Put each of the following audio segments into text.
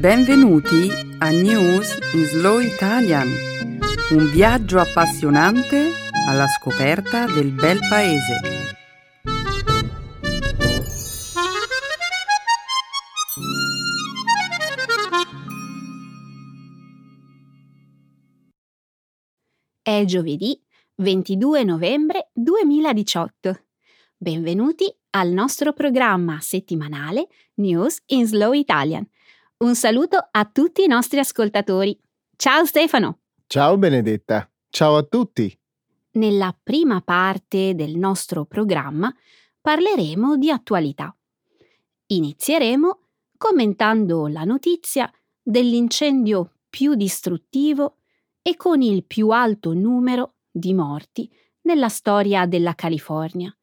Benvenuti a News in Slow Italian, un viaggio appassionante alla scoperta del bel paese. È giovedì 22 novembre 2018. Benvenuti al nostro programma settimanale News in Slow Italian un saluto a tutti i nostri ascoltatori. Ciao Stefano! Ciao Benedetta! Ciao a tutti! Nella prima parte del nostro programma parleremo di attualità. Inizieremo commentando la notizia dell'incendio più distruttivo e con il più alto numero di morti nella storia della California.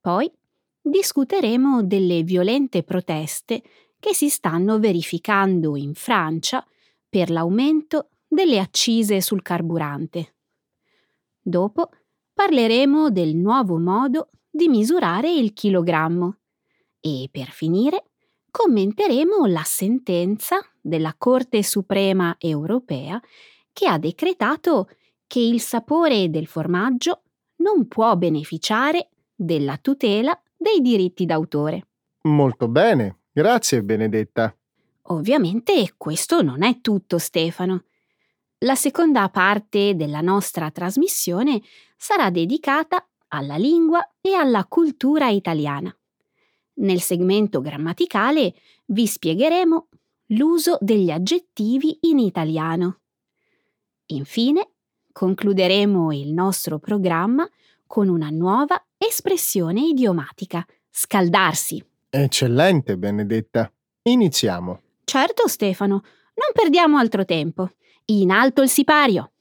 Poi discuteremo delle violente proteste che si stanno verificando in Francia per l'aumento delle accise sul carburante. Dopo parleremo del nuovo modo di misurare il chilogrammo e per finire commenteremo la sentenza della Corte Suprema europea che ha decretato che il sapore del formaggio non può beneficiare della tutela dei diritti d'autore. Molto bene, Grazie, Benedetta. Ovviamente questo non è tutto, Stefano. La seconda parte della nostra trasmissione sarà dedicata alla lingua e alla cultura italiana. Nel segmento grammaticale vi spiegheremo l'uso degli aggettivi in italiano. Infine, concluderemo il nostro programma con una nuova espressione idiomatica, scaldarsi. Eccellente, Benedetta. Iniziamo. Certo, Stefano. Non perdiamo altro tempo. In alto il sipario.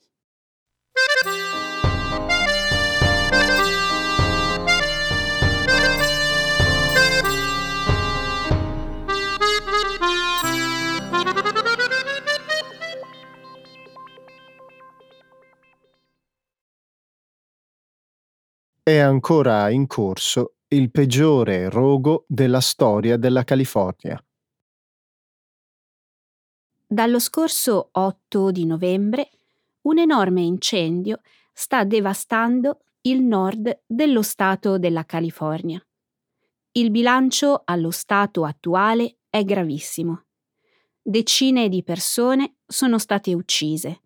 È ancora in corso il peggiore rogo della storia della California. Dallo scorso 8 di novembre un enorme incendio sta devastando il nord dello stato della California. Il bilancio allo stato attuale è gravissimo. Decine di persone sono state uccise,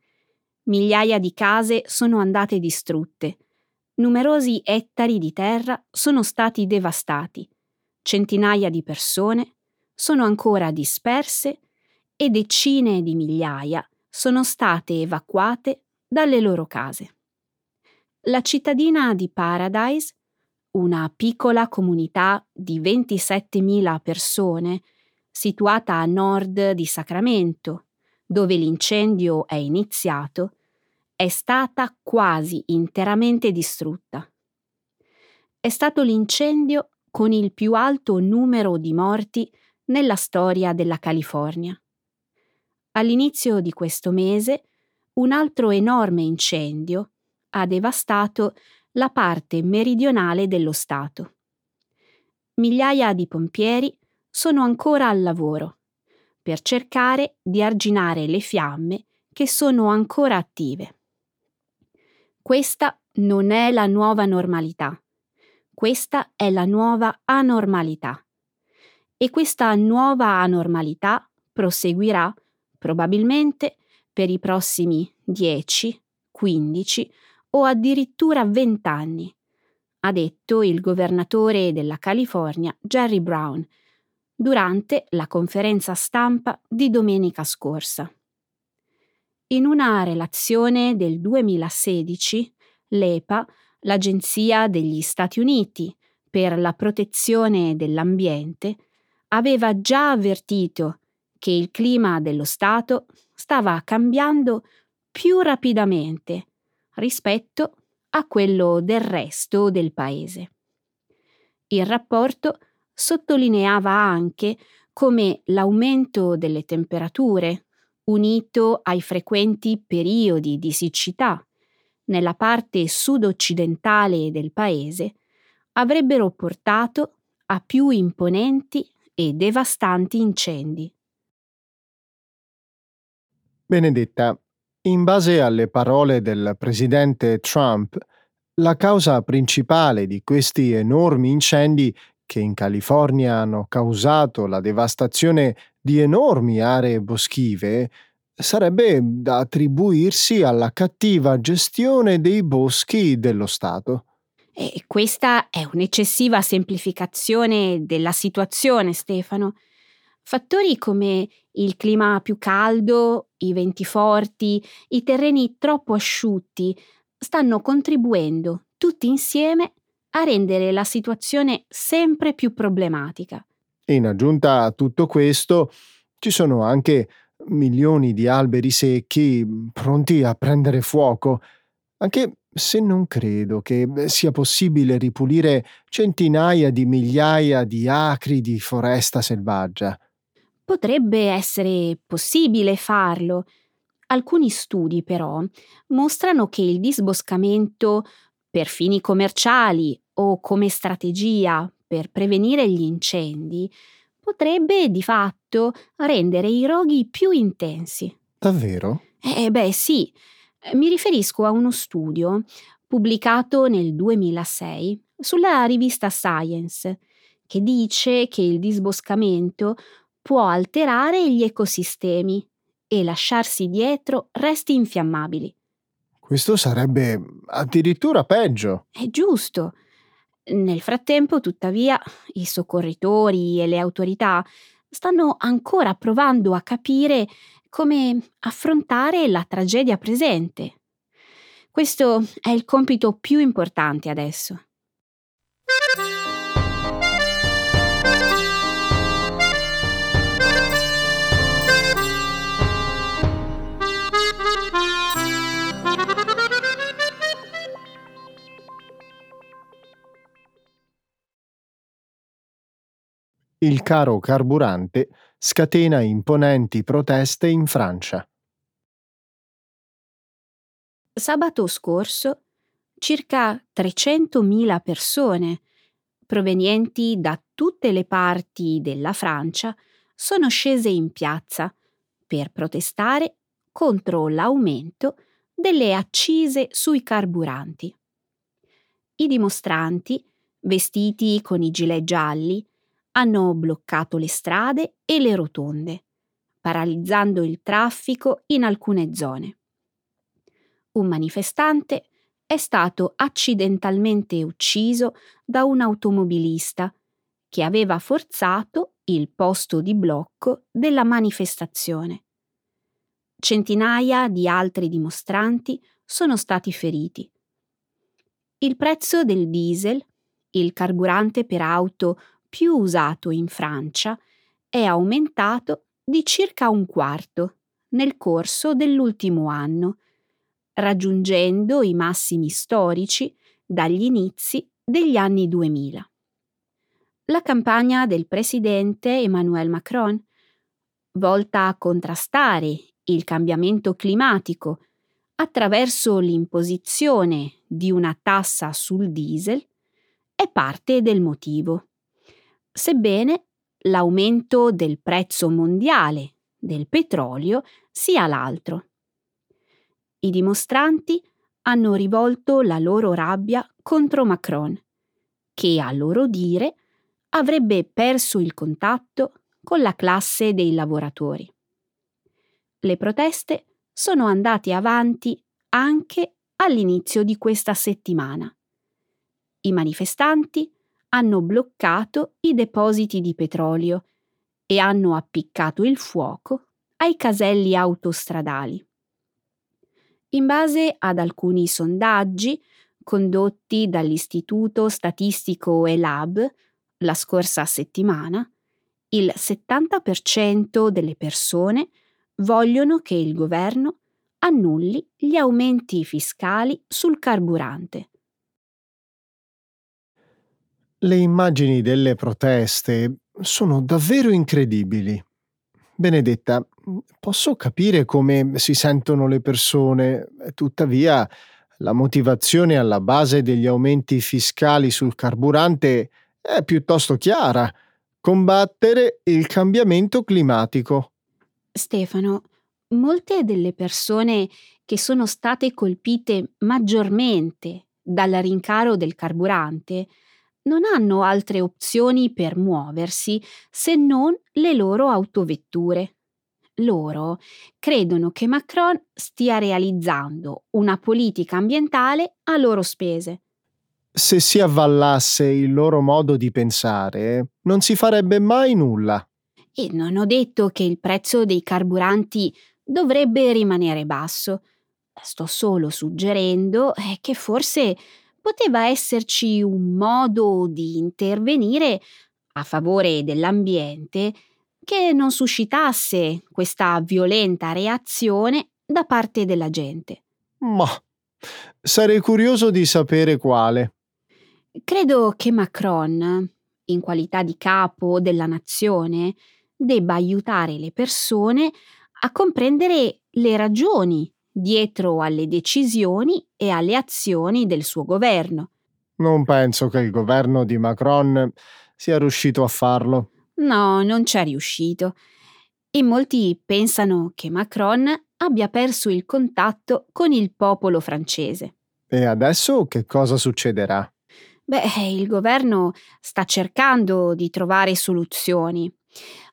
migliaia di case sono andate distrutte, numerosi ettari di terra sono stati devastati, centinaia di persone sono ancora disperse e decine di migliaia sono state evacuate dalle loro case. La cittadina di Paradise, una piccola comunità di 27.000 persone situata a nord di Sacramento, dove l'incendio è iniziato, è stata quasi interamente distrutta. È stato l'incendio con il più alto numero di morti nella storia della California. All'inizio di questo mese un altro enorme incendio ha devastato la parte meridionale dello Stato. Migliaia di pompieri sono ancora al lavoro per cercare di arginare le fiamme che sono ancora attive. Questa non è la nuova normalità. Questa è la nuova anormalità. E questa nuova anormalità proseguirà probabilmente per i prossimi 10, 15 o addirittura 20 anni, ha detto il governatore della California Jerry Brown durante la conferenza stampa di domenica scorsa. In una relazione del 2016, l'EPA, l'Agenzia degli Stati Uniti per la protezione dell'ambiente, aveva già avvertito che il clima dello Stato stava cambiando più rapidamente rispetto a quello del resto del paese. Il rapporto sottolineava anche come l'aumento delle temperature unito ai frequenti periodi di siccità nella parte sud-occidentale del paese, avrebbero portato a più imponenti e devastanti incendi. Benedetta, in base alle parole del presidente Trump, la causa principale di questi enormi incendi che in California hanno causato la devastazione di enormi aree boschive sarebbe da attribuirsi alla cattiva gestione dei boschi dello Stato. E questa è un'eccessiva semplificazione della situazione, Stefano. Fattori come il clima più caldo, i venti forti, i terreni troppo asciutti stanno contribuendo tutti insieme a rendere la situazione sempre più problematica. In aggiunta a tutto questo, ci sono anche milioni di alberi secchi pronti a prendere fuoco, anche se non credo che sia possibile ripulire centinaia di migliaia di acri di foresta selvaggia. Potrebbe essere possibile farlo. Alcuni studi però mostrano che il disboscamento per fini commerciali o come strategia per prevenire gli incendi potrebbe di fatto rendere i roghi più intensi. Davvero? Eh beh sì, mi riferisco a uno studio pubblicato nel 2006 sulla rivista Science che dice che il disboscamento può alterare gli ecosistemi e lasciarsi dietro resti infiammabili. Questo sarebbe addirittura peggio. È giusto. Nel frattempo, tuttavia, i soccorritori e le autorità stanno ancora provando a capire come affrontare la tragedia presente. Questo è il compito più importante adesso. Il caro carburante scatena imponenti proteste in Francia. Sabato scorso circa 300.000 persone provenienti da tutte le parti della Francia sono scese in piazza per protestare contro l'aumento delle accise sui carburanti. I dimostranti, vestiti con i gilet gialli, hanno bloccato le strade e le rotonde, paralizzando il traffico in alcune zone. Un manifestante è stato accidentalmente ucciso da un automobilista che aveva forzato il posto di blocco della manifestazione. Centinaia di altri dimostranti sono stati feriti. Il prezzo del diesel, il carburante per auto più usato in Francia, è aumentato di circa un quarto nel corso dell'ultimo anno, raggiungendo i massimi storici dagli inizi degli anni 2000. La campagna del presidente Emmanuel Macron, volta a contrastare il cambiamento climatico attraverso l'imposizione di una tassa sul diesel, è parte del motivo sebbene l'aumento del prezzo mondiale del petrolio sia l'altro. I dimostranti hanno rivolto la loro rabbia contro Macron, che a loro dire avrebbe perso il contatto con la classe dei lavoratori. Le proteste sono andate avanti anche all'inizio di questa settimana. I manifestanti hanno bloccato i depositi di petrolio e hanno appiccato il fuoco ai caselli autostradali. In base ad alcuni sondaggi condotti dall'Istituto Statistico ELAB la scorsa settimana, il 70% delle persone vogliono che il governo annulli gli aumenti fiscali sul carburante le immagini delle proteste sono davvero incredibili. Benedetta, posso capire come si sentono le persone, tuttavia la motivazione alla base degli aumenti fiscali sul carburante è piuttosto chiara. Combattere il cambiamento climatico. Stefano, Molte delle persone che sono state colpite maggiormente dal rincaro del carburante non hanno altre opzioni per muoversi se non le loro autovetture. Loro credono che Macron stia realizzando una politica ambientale a loro spese. Se si avvallasse il loro modo di pensare, non si farebbe mai nulla. E non ho detto che il prezzo dei carburanti dovrebbe rimanere basso. Sto solo suggerendo eh, che forse poteva esserci un modo di intervenire a favore dell'ambiente che non suscitasse questa violenta reazione da parte della gente. Ma sarei curioso di sapere quale. Credo che Macron, in qualità di capo della nazione, debba aiutare le persone a comprendere le ragioni dietro alle decisioni e alle azioni del suo governo. Non penso che il governo di Macron sia riuscito a farlo. No, non c'è riuscito. E molti pensano che Macron abbia perso il contatto con il popolo francese. E adesso che cosa succederà? Beh, il governo sta cercando di trovare soluzioni.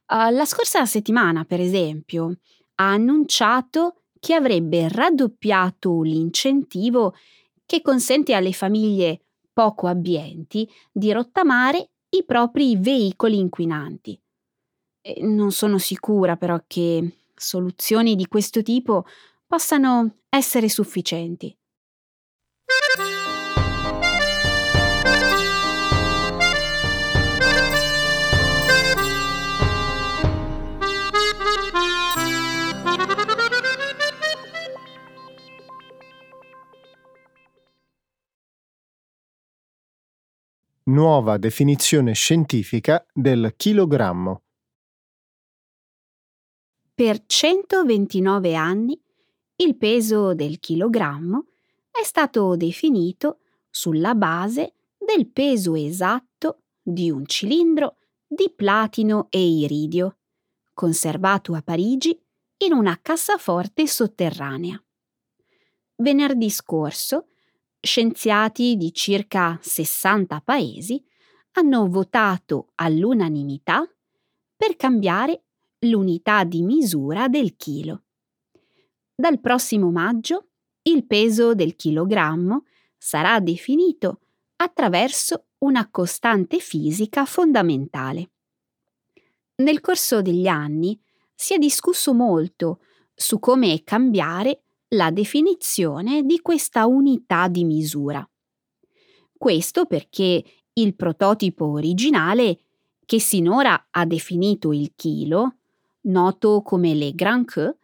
Uh, la scorsa settimana, per esempio, ha annunciato che avrebbe raddoppiato l'incentivo che consente alle famiglie poco abbienti di rottamare i propri veicoli inquinanti. E non sono sicura però che soluzioni di questo tipo possano essere sufficienti. Nuova definizione scientifica del chilogrammo. Per 129 anni il peso del chilogrammo è stato definito sulla base del peso esatto di un cilindro di platino e iridio, conservato a Parigi in una cassaforte sotterranea. Venerdì scorso scienziati di circa 60 paesi hanno votato all'unanimità per cambiare l'unità di misura del chilo. Dal prossimo maggio il peso del chilogrammo sarà definito attraverso una costante fisica fondamentale. Nel corso degli anni si è discusso molto su come cambiare la definizione di questa unità di misura. Questo perché il prototipo originale, che sinora ha definito il chilo, noto come le Grand Queue,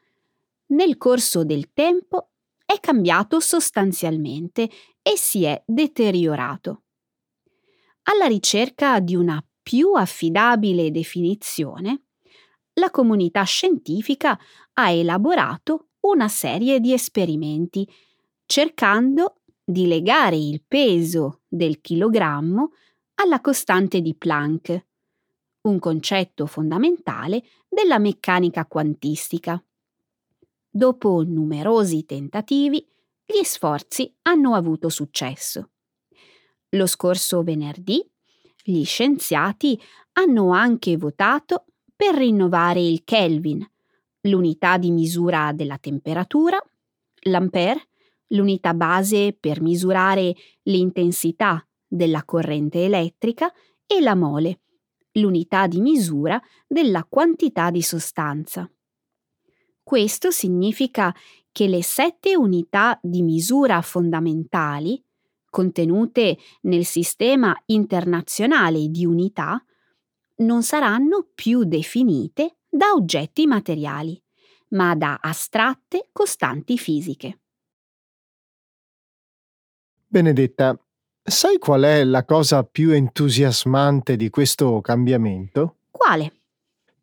nel corso del tempo è cambiato sostanzialmente e si è deteriorato. Alla ricerca di una più affidabile definizione, la comunità scientifica ha elaborato una serie di esperimenti, cercando di legare il peso del chilogrammo alla costante di Planck, un concetto fondamentale della meccanica quantistica. Dopo numerosi tentativi, gli sforzi hanno avuto successo. Lo scorso venerdì, gli scienziati hanno anche votato per rinnovare il Kelvin, l'unità di misura della temperatura, l'ampere, l'unità base per misurare l'intensità della corrente elettrica e la mole, l'unità di misura della quantità di sostanza. Questo significa che le sette unità di misura fondamentali, contenute nel sistema internazionale di unità, non saranno più definite da oggetti materiali, ma da astratte costanti fisiche. Benedetta, sai qual è la cosa più entusiasmante di questo cambiamento? Quale?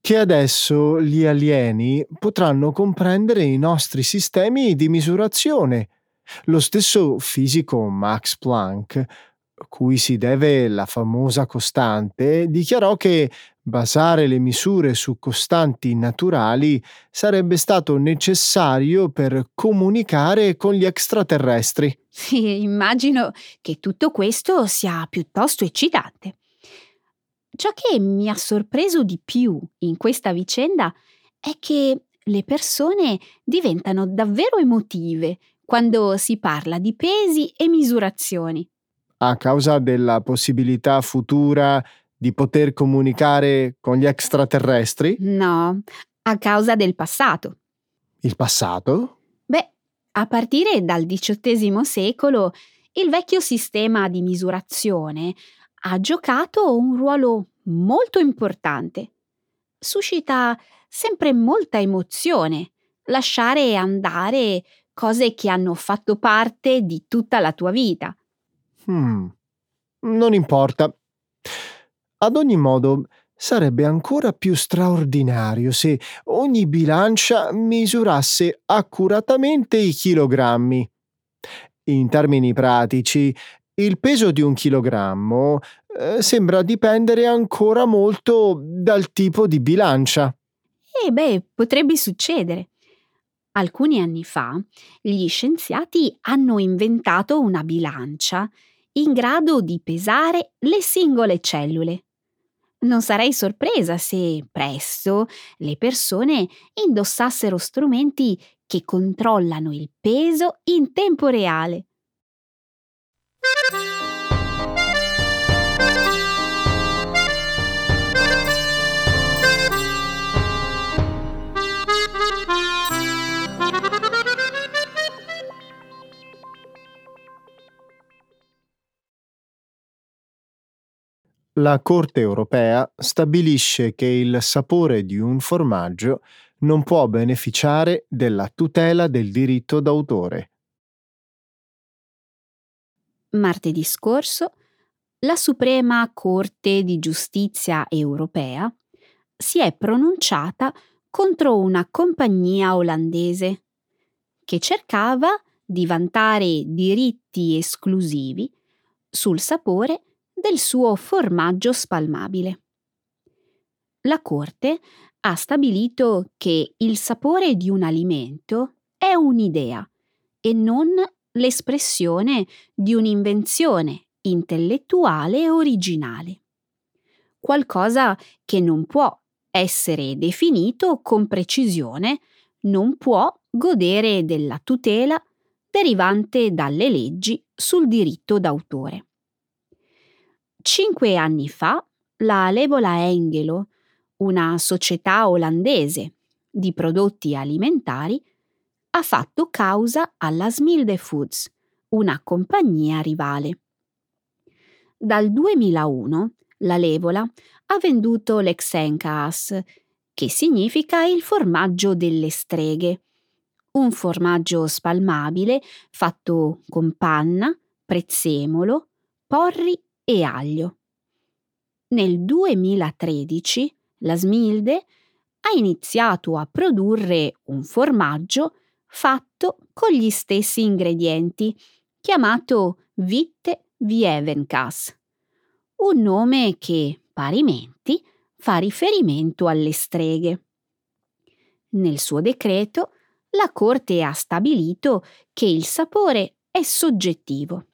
Che adesso gli alieni potranno comprendere i nostri sistemi di misurazione. Lo stesso fisico Max Planck cui si deve la famosa costante, dichiarò che basare le misure su costanti naturali sarebbe stato necessario per comunicare con gli extraterrestri. Sì, immagino che tutto questo sia piuttosto eccitante. Ciò che mi ha sorpreso di più in questa vicenda è che le persone diventano davvero emotive quando si parla di pesi e misurazioni. A causa della possibilità futura di poter comunicare con gli extraterrestri? No, a causa del passato. Il passato? Beh, a partire dal XVIII secolo, il vecchio sistema di misurazione ha giocato un ruolo molto importante. Suscita sempre molta emozione lasciare andare cose che hanno fatto parte di tutta la tua vita. Hmm. Non importa. Ad ogni modo, sarebbe ancora più straordinario se ogni bilancia misurasse accuratamente i chilogrammi. In termini pratici, il peso di un chilogrammo eh, sembra dipendere ancora molto dal tipo di bilancia. Eh beh, potrebbe succedere. Alcuni anni fa gli scienziati hanno inventato una bilancia in grado di pesare le singole cellule. Non sarei sorpresa se presto le persone indossassero strumenti che controllano il peso in tempo reale. La Corte europea stabilisce che il sapore di un formaggio non può beneficiare della tutela del diritto d'autore. Martedì scorso, la Suprema Corte di Giustizia europea si è pronunciata contro una compagnia olandese che cercava di vantare diritti esclusivi sul sapore del suo formaggio spalmabile. La Corte ha stabilito che il sapore di un alimento è un'idea e non l'espressione di un'invenzione intellettuale originale. Qualcosa che non può essere definito con precisione, non può godere della tutela derivante dalle leggi sul diritto d'autore. Cinque anni fa la Levola Engelo, una società olandese di prodotti alimentari, ha fatto causa alla Smilde Foods, una compagnia rivale. Dal 2001 la Levola ha venduto l'Exencas, che significa il formaggio delle streghe, un formaggio spalmabile fatto con panna, prezzemolo, porri e aglio. Nel 2013 la Smilde ha iniziato a produrre un formaggio fatto con gli stessi ingredienti, chiamato Vitte Vievenkas, un nome che, parimenti, fa riferimento alle streghe. Nel suo decreto, la Corte ha stabilito che il sapore è soggettivo.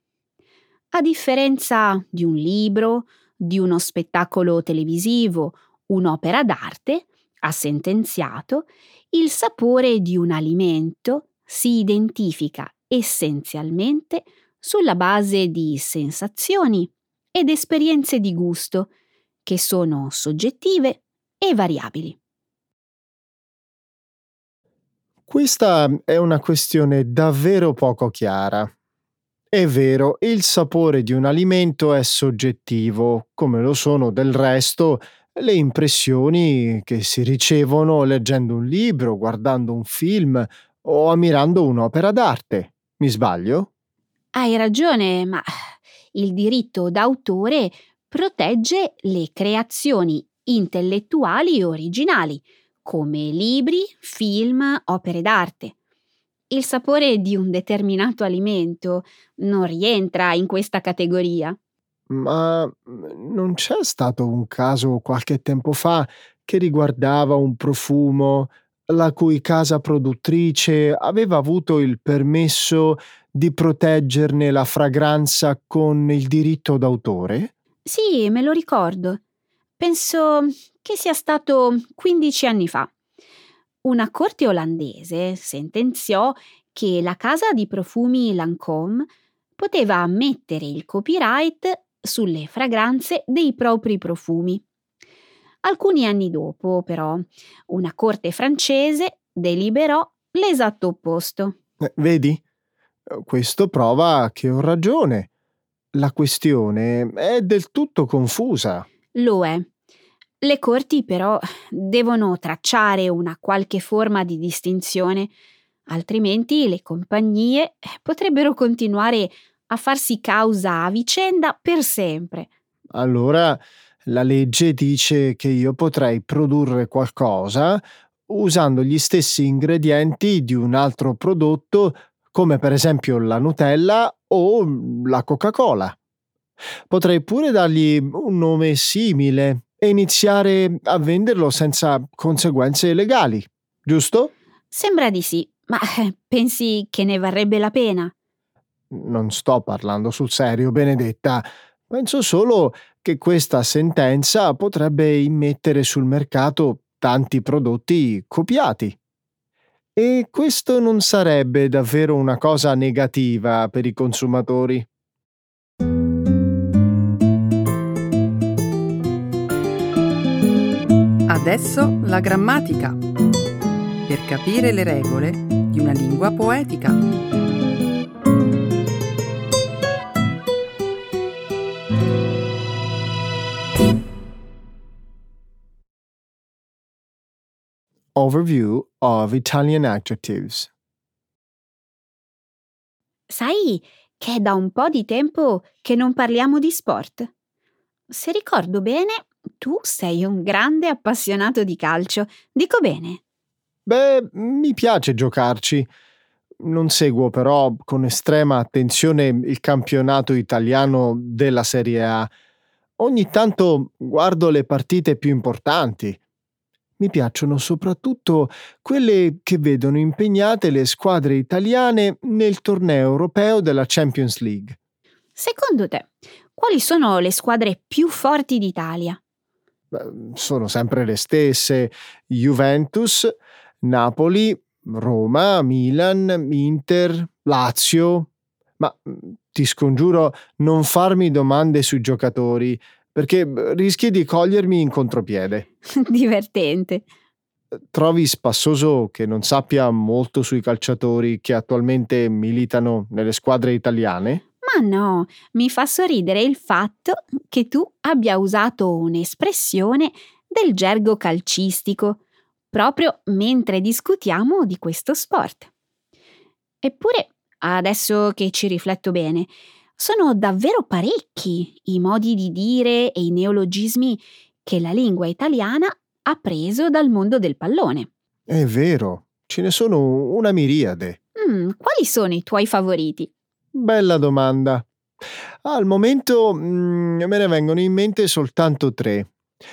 A differenza di un libro, di uno spettacolo televisivo, un'opera d'arte, ha sentenziato, il sapore di un alimento si identifica essenzialmente sulla base di sensazioni ed esperienze di gusto, che sono soggettive e variabili. Questa è una questione davvero poco chiara. È vero, il sapore di un alimento è soggettivo, come lo sono del resto le impressioni che si ricevono leggendo un libro, guardando un film o ammirando un'opera d'arte. Mi sbaglio? Hai ragione, ma il diritto d'autore protegge le creazioni intellettuali originali, come libri, film, opere d'arte il sapore di un determinato alimento non rientra in questa categoria. Ma non c'è stato un caso qualche tempo fa che riguardava un profumo la cui casa produttrice aveva avuto il permesso di proteggerne la fragranza con il diritto d'autore? Sì, me lo ricordo. Penso che sia stato 15 anni fa. Una corte olandese sentenziò che la casa di profumi Lancôme poteva ammettere il copyright sulle fragranze dei propri profumi. Alcuni anni dopo, però, una corte francese deliberò l'esatto opposto. Eh, vedi? Questo prova che ho ragione. La questione è del tutto confusa. Lo è. Le corti però devono tracciare una qualche forma di distinzione, altrimenti le compagnie potrebbero continuare a farsi causa a vicenda per sempre. Allora la legge dice che io potrei produrre qualcosa usando gli stessi ingredienti di un altro prodotto, come per esempio la Nutella o la Coca-Cola. Potrei pure dargli un nome simile e iniziare a venderlo senza conseguenze legali, giusto? Sembra di sì, ma pensi che ne varrebbe la pena? Non sto parlando sul serio, Benedetta. Penso solo che questa sentenza potrebbe immettere sul mercato tanti prodotti copiati. E questo non sarebbe davvero una cosa negativa per i consumatori. Adesso la grammatica. Per capire le regole di una lingua poetica. Overview of Italian adjectives. Sai che è da un po' di tempo che non parliamo di sport? Se ricordo bene, tu sei un grande appassionato di calcio. Dico bene? Beh, mi piace giocarci. Non seguo però con estrema attenzione il campionato italiano della Serie A. Ogni tanto guardo le partite più importanti mi piacciono soprattutto quelle che vedono impegnate le squadre italiane nel torneo europeo della Champions League. Secondo te, quali sono le squadre più forti d'Italia? Sono sempre le stesse: Juventus, Napoli, Roma, Milan, Inter, Lazio. Ma ti scongiuro non farmi domande sui giocatori, perché rischi di cogliermi in contropiede. Divertente. Trovi spassoso che non sappia molto sui calciatori che attualmente militano nelle squadre italiane? Ma no, mi fa sorridere il fatto che tu abbia usato un'espressione del gergo calcistico proprio mentre discutiamo di questo sport. Eppure, adesso che ci rifletto bene, sono davvero parecchi i modi di dire e i neologismi che la lingua italiana ha preso dal mondo del pallone. È vero, ce ne sono una miriade. Mm, quali sono i tuoi favoriti? Bella domanda. Al momento mm, me ne vengono in mente soltanto tre.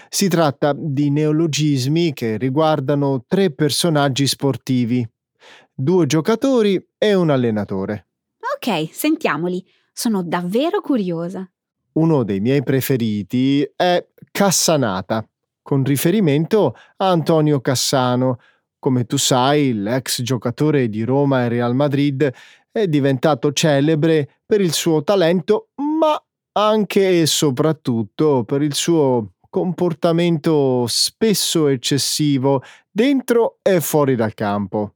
Si tratta di neologismi che riguardano tre personaggi sportivi, due giocatori e un allenatore. Ok, sentiamoli. Sono davvero curiosa. Uno dei miei preferiti è Cassanata, con riferimento a Antonio Cassano. Come tu sai, l'ex giocatore di Roma e Real Madrid è diventato celebre per il suo talento, ma anche e soprattutto per il suo comportamento spesso eccessivo dentro e fuori dal campo.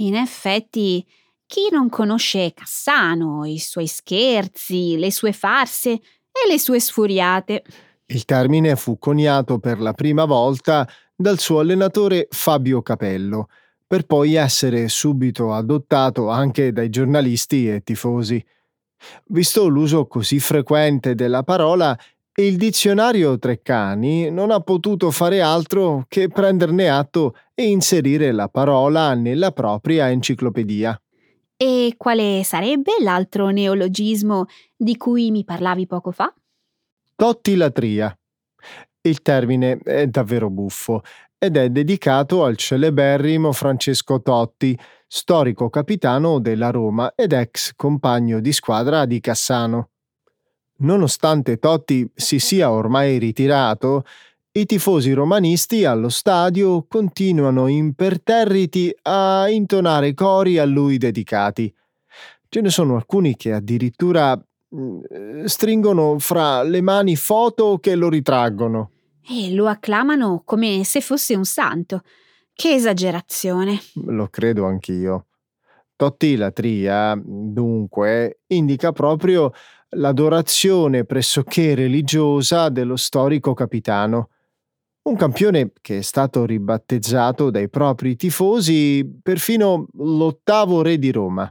In effetti, chi non conosce Cassano, i suoi scherzi, le sue farse e le sue sfuriate? Il termine fu coniato per la prima volta dal suo allenatore Fabio Capello, per poi essere subito adottato anche dai giornalisti e tifosi. Visto l'uso così frequente della parola, il dizionario Treccani non ha potuto fare altro che prenderne atto e inserire la parola nella propria enciclopedia. E quale sarebbe l'altro neologismo di cui mi parlavi poco fa? Totti latria. Il termine è davvero buffo ed è dedicato al celeberrimo Francesco Totti, storico capitano della Roma ed ex compagno di squadra di Cassano. Nonostante Totti si sia ormai ritirato, i tifosi romanisti allo stadio continuano imperterriti a intonare cori a lui dedicati. Ce ne sono alcuni che addirittura mm, stringono fra le mani foto che lo ritraggono. E lo acclamano come se fosse un santo. Che esagerazione. Lo credo anch'io. Totti Latria, dunque, indica proprio l'adorazione pressoché religiosa dello storico capitano. Un campione che è stato ribattezzato dai propri tifosi perfino l'ottavo re di Roma.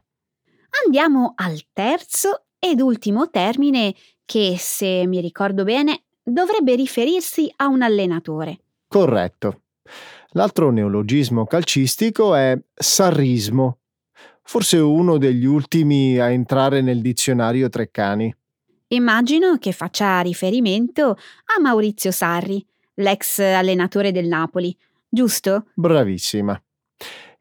Andiamo al terzo ed ultimo termine che, se mi ricordo bene, dovrebbe riferirsi a un allenatore. Corretto. L'altro neologismo calcistico è sarrismo, forse uno degli ultimi a entrare nel dizionario Treccani. Immagino che faccia riferimento a Maurizio Sarri, l'ex allenatore del Napoli, giusto? Bravissima.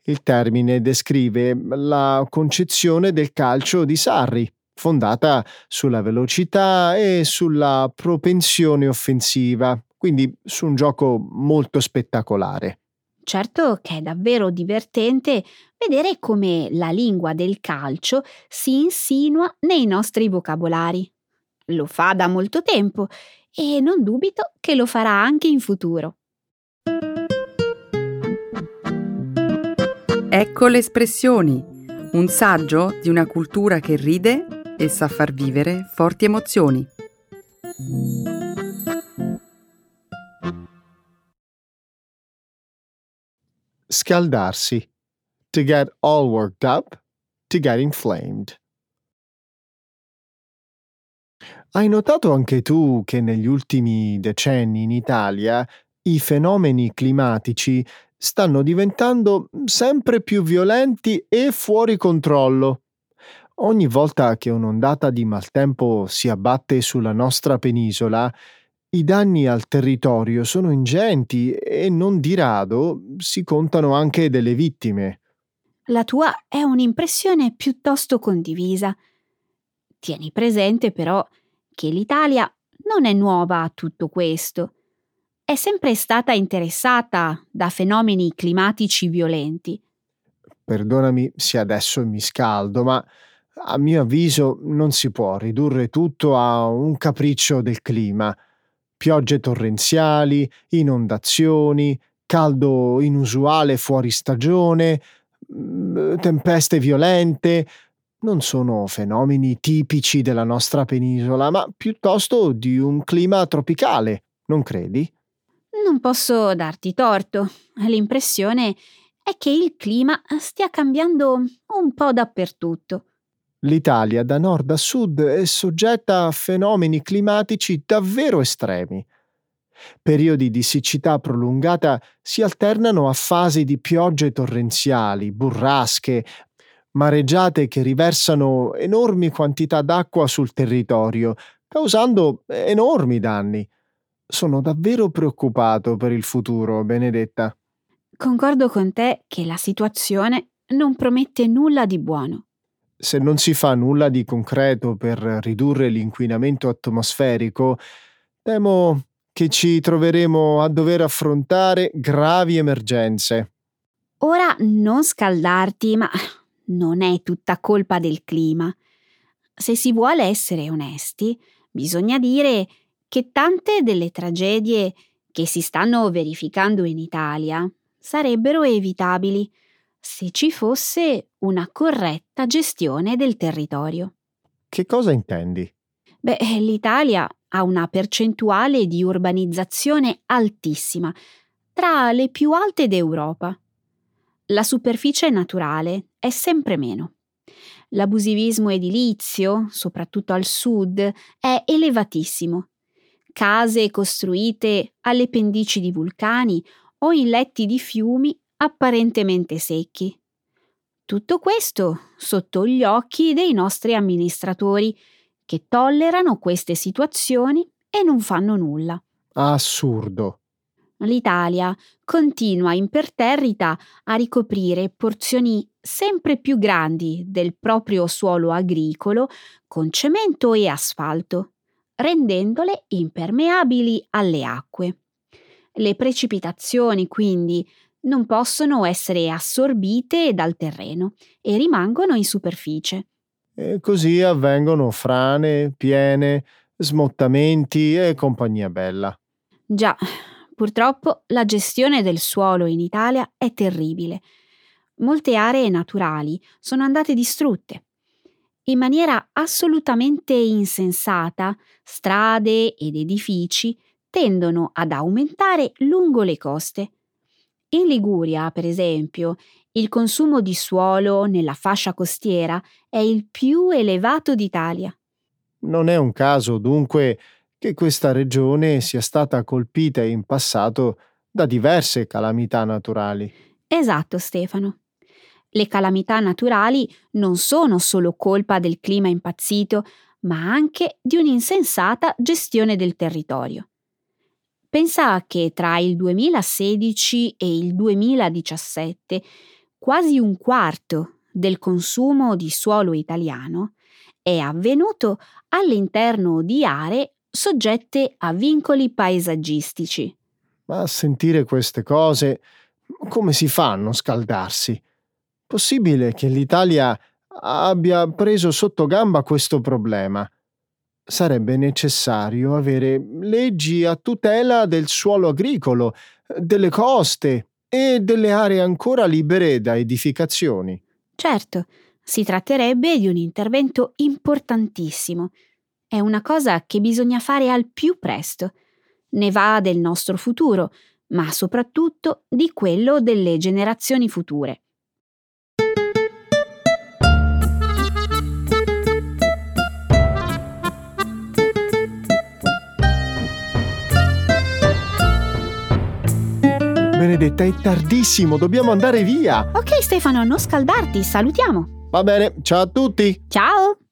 Il termine descrive la concezione del calcio di Sarri, fondata sulla velocità e sulla propensione offensiva, quindi su un gioco molto spettacolare. Certo che è davvero divertente vedere come la lingua del calcio si insinua nei nostri vocabolari. Lo fa da molto tempo e non dubito che lo farà anche in futuro. Ecco le espressioni, un saggio di una cultura che ride e sa far vivere forti emozioni. Scaldarsi. To get all worked up, to get inflamed. Hai notato anche tu che negli ultimi decenni in Italia i fenomeni climatici stanno diventando sempre più violenti e fuori controllo? Ogni volta che un'ondata di maltempo si abbatte sulla nostra penisola, i danni al territorio sono ingenti e non di rado si contano anche delle vittime. La tua è un'impressione piuttosto condivisa. Tieni presente però che l'Italia non è nuova a tutto questo. È sempre stata interessata da fenomeni climatici violenti. Perdonami se adesso mi scaldo, ma a mio avviso non si può ridurre tutto a un capriccio del clima. Piogge torrenziali, inondazioni, caldo inusuale fuori stagione, mm, tempeste violente, non sono fenomeni tipici della nostra penisola, ma piuttosto di un clima tropicale, non credi? Non posso darti torto. L'impressione è che il clima stia cambiando un po' dappertutto. L'Italia da nord a sud è soggetta a fenomeni climatici davvero estremi. Periodi di siccità prolungata si alternano a fasi di piogge torrenziali, burrasche, mareggiate che riversano enormi quantità d'acqua sul territorio, causando enormi danni. Sono davvero preoccupato per il futuro, Benedetta. Concordo con te che la situazione non promette nulla di buono se non si fa nulla di concreto per ridurre l'inquinamento atmosferico, temo che ci troveremo a dover affrontare gravi emergenze. Ora non scaldarti, ma non è tutta colpa del clima. Se si vuole essere onesti, bisogna dire che tante delle tragedie che si stanno verificando in Italia sarebbero evitabili se ci fosse una corretta gestione del territorio. Che cosa intendi? Beh, l'Italia ha una percentuale di urbanizzazione altissima, tra le più alte d'Europa. La superficie naturale è sempre meno. L'abusivismo edilizio, soprattutto al sud, è elevatissimo. Case costruite alle pendici di vulcani o in letti di fiumi apparentemente secchi. Tutto questo sotto gli occhi dei nostri amministratori, che tollerano queste situazioni e non fanno nulla. Assurdo. L'Italia continua imperterrita a ricoprire porzioni sempre più grandi del proprio suolo agricolo con cemento e asfalto, rendendole impermeabili alle acque. Le precipitazioni quindi non possono essere assorbite dal terreno e rimangono in superficie. E così avvengono frane, piene, smottamenti e compagnia bella. Già, purtroppo la gestione del suolo in Italia è terribile. Molte aree naturali sono andate distrutte. In maniera assolutamente insensata, strade ed edifici tendono ad aumentare lungo le coste. In Liguria, per esempio, il consumo di suolo nella fascia costiera è il più elevato d'Italia. Non è un caso, dunque, che questa regione sia stata colpita in passato da diverse calamità naturali. Esatto, Stefano. Le calamità naturali non sono solo colpa del clima impazzito, ma anche di un'insensata gestione del territorio. Pensa che tra il 2016 e il 2017 quasi un quarto del consumo di suolo italiano è avvenuto all'interno di aree soggette a vincoli paesaggistici. Ma a sentire queste cose, come si fa a non scaldarsi? Possibile che l'Italia abbia preso sotto gamba questo problema? Sarebbe necessario avere leggi a tutela del suolo agricolo, delle coste e delle aree ancora libere da edificazioni. Certo, si tratterebbe di un intervento importantissimo. È una cosa che bisogna fare al più presto. Ne va del nostro futuro, ma soprattutto di quello delle generazioni future. Benedetta, è tardissimo, dobbiamo andare via. Ok Stefano, non scaldarti, salutiamo. Va bene, ciao a tutti. Ciao!